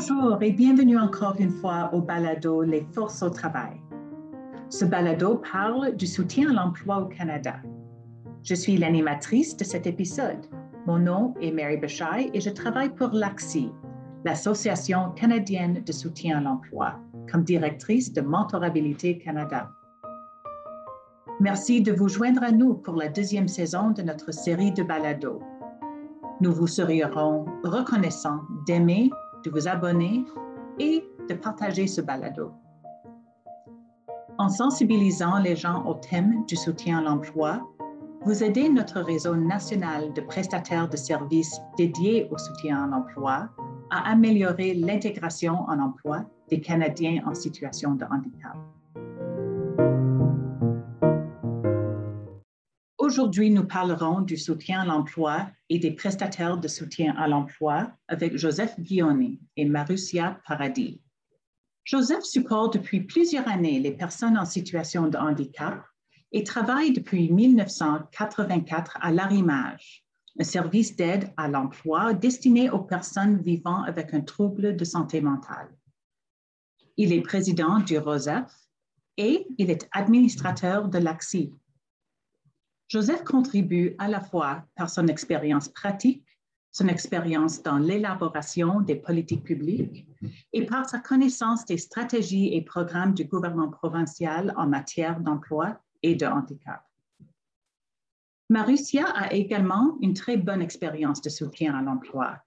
Bonjour et bienvenue encore une fois au balado Les forces au travail. Ce balado parle du soutien à l'emploi au Canada. Je suis l'animatrice de cet épisode. Mon nom est Mary Bechai et je travaille pour l'AXI, l'Association canadienne de soutien à l'emploi, comme directrice de Mentorabilité Canada. Merci de vous joindre à nous pour la deuxième saison de notre série de balados. Nous vous serions reconnaissants d'aimer, de vous abonner et de partager ce balado. En sensibilisant les gens au thème du soutien à l'emploi, vous aidez notre réseau national de prestataires de services dédiés au soutien à l'emploi à améliorer l'intégration en emploi des Canadiens en situation de handicap. Aujourd'hui, nous parlerons du soutien à l'emploi et des prestataires de soutien à l'emploi avec Joseph Guilloni et Marussia Paradis. Joseph supporte depuis plusieurs années les personnes en situation de handicap et travaille depuis 1984 à l'Arrimage, un service d'aide à l'emploi destiné aux personnes vivant avec un trouble de santé mentale. Il est président du ROSEF et il est administrateur de l'AXI. Joseph contribue à la fois par son expérience pratique, son expérience dans l'élaboration des politiques publiques et par sa connaissance des stratégies et programmes du gouvernement provincial en matière d'emploi et de handicap. Marussia a également une très bonne expérience de soutien à l'emploi.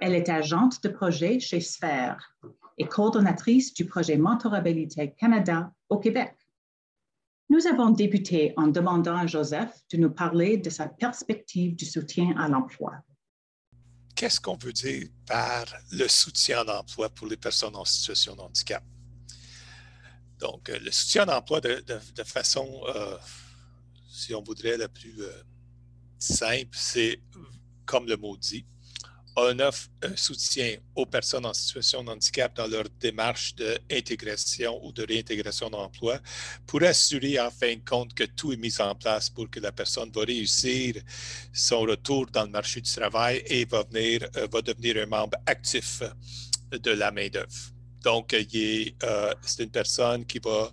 Elle est agente de projet chez Sphère et coordonnatrice du projet Mentorabilité Canada au Québec. Nous avons débuté en demandant à Joseph de nous parler de sa perspective du soutien à l'emploi. Qu'est-ce qu'on veut dire par le soutien à l'emploi pour les personnes en situation de handicap? Donc, euh, le soutien à l'emploi de, façon, euh, si on voudrait, la plus euh, simple, c'est comme le mot dit, on offre un soutien aux personnes en situation de handicap dans leur démarche d'intégration ou de réintégration d'emploi pour assurer en fin de compte que tout est mis en place pour que la personne va réussir son retour dans le marché du travail et va, venir, euh, va devenir un membre actif de la main-d'œuvre. Donc, euh, c'est une personne qui va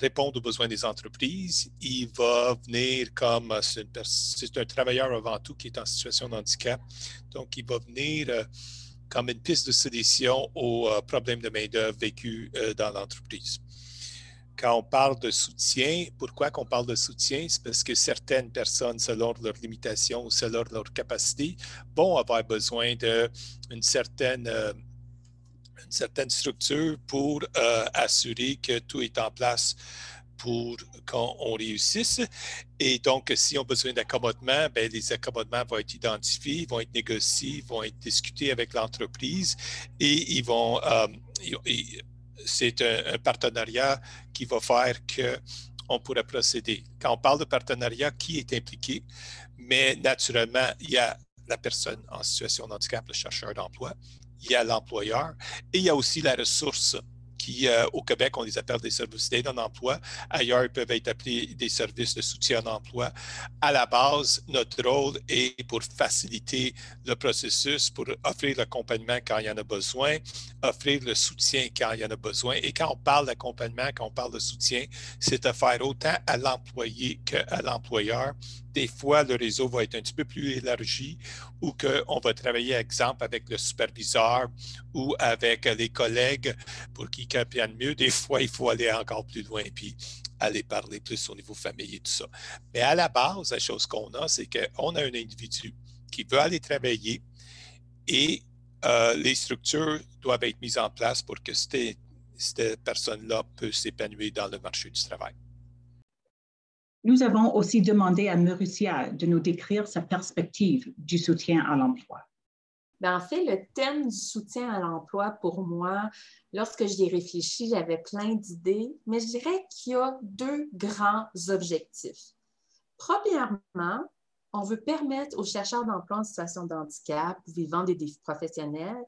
répondre aux besoins des entreprises. Il va venir comme c'est un travailleur avant tout qui est en situation de handicap. Donc, il va venir euh, comme une piste de solution aux euh, problèmes de main-d'œuvre vécus euh, dans l'entreprise. Quand on parle de soutien, pourquoi qu'on parle de soutien? C'est parce que certaines personnes, selon leurs limitations ou selon leurs capacités, vont avoir besoin d'une certaine une certaine structure pour euh, assurer que tout est en place pour qu'on réussisse. Et donc, si on a besoin d'accommodement, ben, les accommodements vont être identifiés, vont être négociés, vont être discutés avec l'entreprise et ils vont. Euh, c'est un, partenariat qui va faire qu'on pourrait procéder. Quand on parle de partenariat, qui est impliqué? Mais naturellement, il y a la personne en situation de handicap, le chercheur d'emploi, il y a l'employeur et il y a aussi la ressource qui, euh, au Québec, on les appelle des services d'aide en emploi. Ailleurs, ils peuvent être appelés des services de soutien en emploi. À la base, notre rôle est pour faciliter le processus, pour offrir l'accompagnement quand il y en a besoin, offrir le soutien quand il y en a besoin. Et quand on parle d'accompagnement, quand on parle de soutien, c'est de faire autant à l'employé qu'à l'employeur des fois, le réseau va être un petit peu plus élargi ou qu'on va travailler, exemple, avec le superviseur ou avec les collègues pour qu'ils comprennent mieux. Des fois, il faut aller encore plus loin puis aller parler plus au niveau familier, tout ça. Mais à la base, la chose qu'on a, c'est qu'on a un individu qui veut aller travailler et euh, les structures doivent être mises en place pour que cette, cette personne-là puisse s'épanouir dans le marché du travail. Nous avons aussi demandé à Mauricia de nous décrire sa perspective du soutien à l'emploi. Ben, en fait, le thème du soutien à l'emploi, pour moi, lorsque j'y ai réfléchi, j'avais plein d'idées, mais je dirais qu'il y a deux grands objectifs. Premièrement, on veut permettre aux chercheurs d'emploi en situation de handicap ou vivant des défis professionnels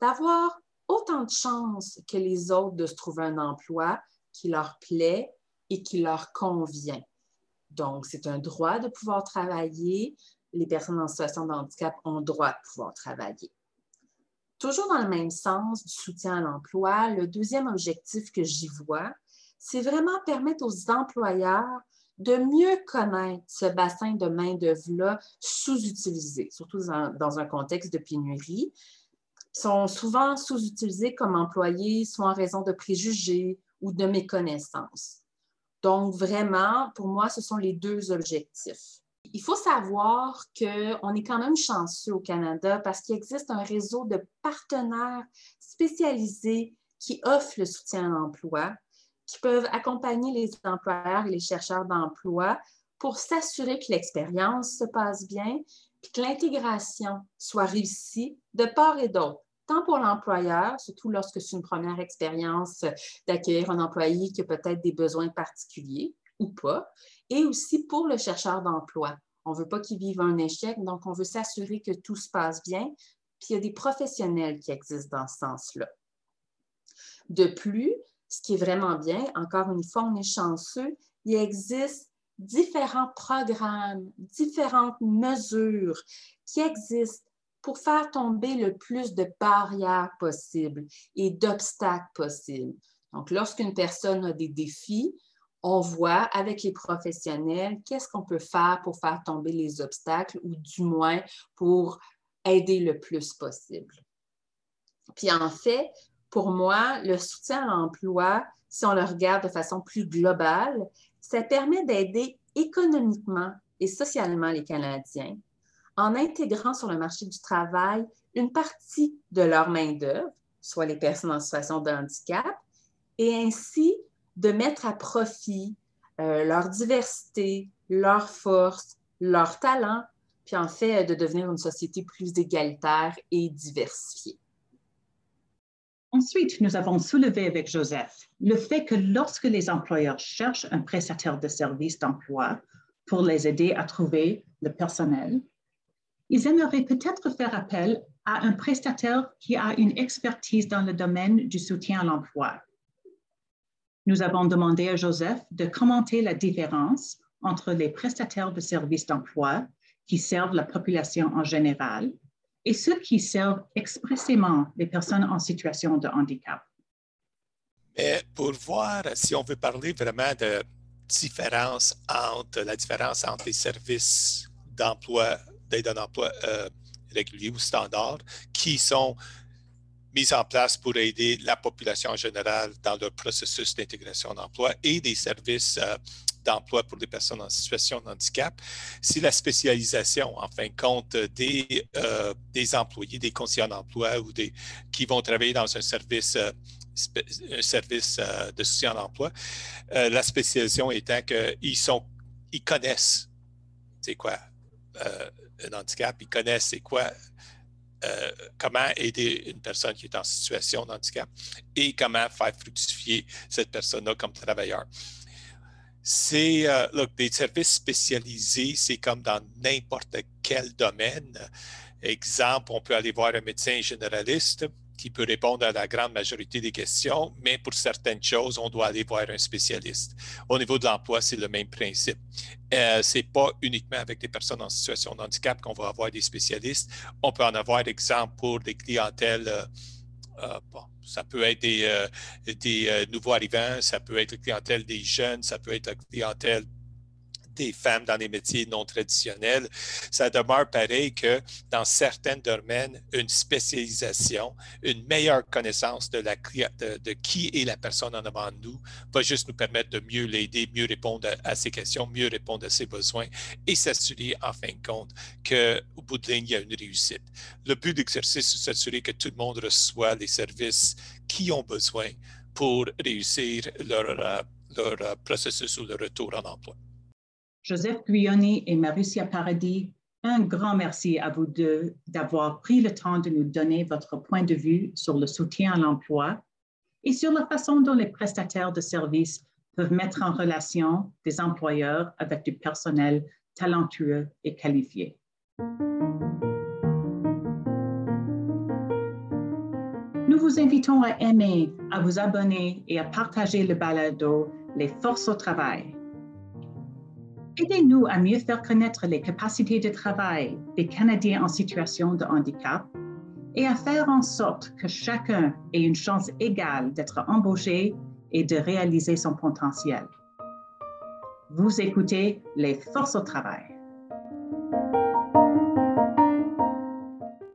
d'avoir autant de chances que les autres de se trouver un emploi qui leur plaît et qui leur convient. Donc, c'est un droit de pouvoir travailler. Les personnes en situation de handicap ont droit de pouvoir travailler. Toujours dans le même sens du soutien à l'emploi, le deuxième objectif que j'y vois, c'est vraiment permettre aux employeurs de mieux connaître ce bassin de main-d'œuvre-là sous-utilisé, surtout dans, un contexte de pénurie. Sont souvent sous-utilisés comme employés, soit en raison de préjugés ou de méconnaissances. Donc, vraiment, pour moi, ce sont les deux objectifs. Il faut savoir qu'on est quand même chanceux au Canada parce qu'il existe un réseau de partenaires spécialisés qui offrent le soutien à l'emploi, qui peuvent accompagner les employeurs et les chercheurs d'emploi pour s'assurer que l'expérience se passe bien et que l'intégration soit réussie de part et d'autre, tant pour l'employeur, surtout lorsque c'est une première expérience d'accueillir un employé qui a peut-être des besoins particuliers ou pas, et aussi pour le chercheur d'emploi. On ne veut pas qu'il vive un échec, donc on veut s'assurer que tout se passe bien. Puis il y a des professionnels qui existent dans ce sens-là. De plus, ce qui est vraiment bien, encore une fois, on est chanceux, il existe différents programmes, différentes mesures qui existent pour faire tomber le plus de barrières possibles et d'obstacles possibles. Donc, lorsqu'une personne a des défis, on voit avec les professionnels qu'est-ce qu'on peut faire pour faire tomber les obstacles ou du moins pour aider le plus possible? Puis en fait, pour moi, le soutien à l'emploi, si on le regarde de façon plus globale, ça permet d'aider économiquement et socialement les Canadiens en intégrant sur le marché du travail une partie de leur main-d'œuvre, soit les personnes en situation de handicap, et ainsi de mettre à profit euh, leur diversité, leur force, leur talent, puis en fait de devenir une société plus égalitaire et diversifiée. Ensuite, nous avons soulevé avec Joseph le fait que lorsque les employeurs cherchent un prestataire de service d'emploi pour les aider à trouver le personnel, ils aimeraient peut-être faire appel à un prestataire qui a une expertise dans le domaine du soutien à l'emploi, nous avons demandé à Joseph de commenter la différence entre les prestataires de services d'emploi qui servent la population en général et ceux qui servent expressément les personnes en situation de handicap. Mais pour voir si on veut parler vraiment de différence entre la différence entre les services d'emploi, d'aide à euh, réguliers ou standards, qui sont mise en place pour aider la population en général dans leur processus d'intégration d'emploi et des services euh, d'emploi pour les personnes en situation de handicap, c'est la spécialisation, en fin de compte, des, euh, des employés, des conseillers d'emploi ou des qui vont travailler dans un service, euh, un service de soutien à l'emploi. la spécialisation étant qu'ils sont, ils connaissent c'est quoi un handicap, ils connaissent c'est quoi euh, comment aider une personne qui est en situation de handicap et comment faire fructifier cette personne-là comme travailleur. C'est euh, des services spécialisés, c'est comme dans n'importe quel domaine. Exemple, on peut aller voir un médecin généraliste qui peut répondre à la grande majorité des questions, mais pour certaines choses, on doit aller voir un spécialiste. Au niveau de l'emploi, c'est le même principe. Euh, ce n'est pas uniquement avec des personnes en situation de handicap qu'on va avoir des spécialistes. On peut en avoir, exemple, pour des clientèles. Euh, euh, ça peut être des, des nouveaux arrivants, ça peut être la clientèle des jeunes, ça peut être la clientèle des femmes dans les métiers non traditionnels, ça demeure pareil que dans certains domaines, une spécialisation, une meilleure connaissance de, de, qui est la personne en avant de nous va juste nous permettre de mieux l'aider, mieux répondre à, ses questions, mieux répondre à ses besoins et s'assurer en fin de compte qu'au bout de ligne, il y a une réussite. Le but d'exercice, c'est s'assurer que tout le monde reçoit les services qui ont besoin pour réussir leur, euh, leur euh, processus ou leur retour en emploi. Joseph Guyoni et Marussia Paradis, un grand merci à vous deux d'avoir pris le temps de nous donner votre point de vue sur le soutien à l'emploi et sur la façon dont les prestataires de services peuvent mettre en relation des employeurs avec du personnel talentueux et qualifié. Nous vous invitons à aimer, à vous abonner et à partager le balado Les forces au travail Aidez-nous à mieux faire connaître les capacités de travail des Canadiens en situation de handicap et à faire en sorte que chacun ait une chance égale d'être embauché et de réaliser son potentiel. Vous écoutez Les Forces au travail.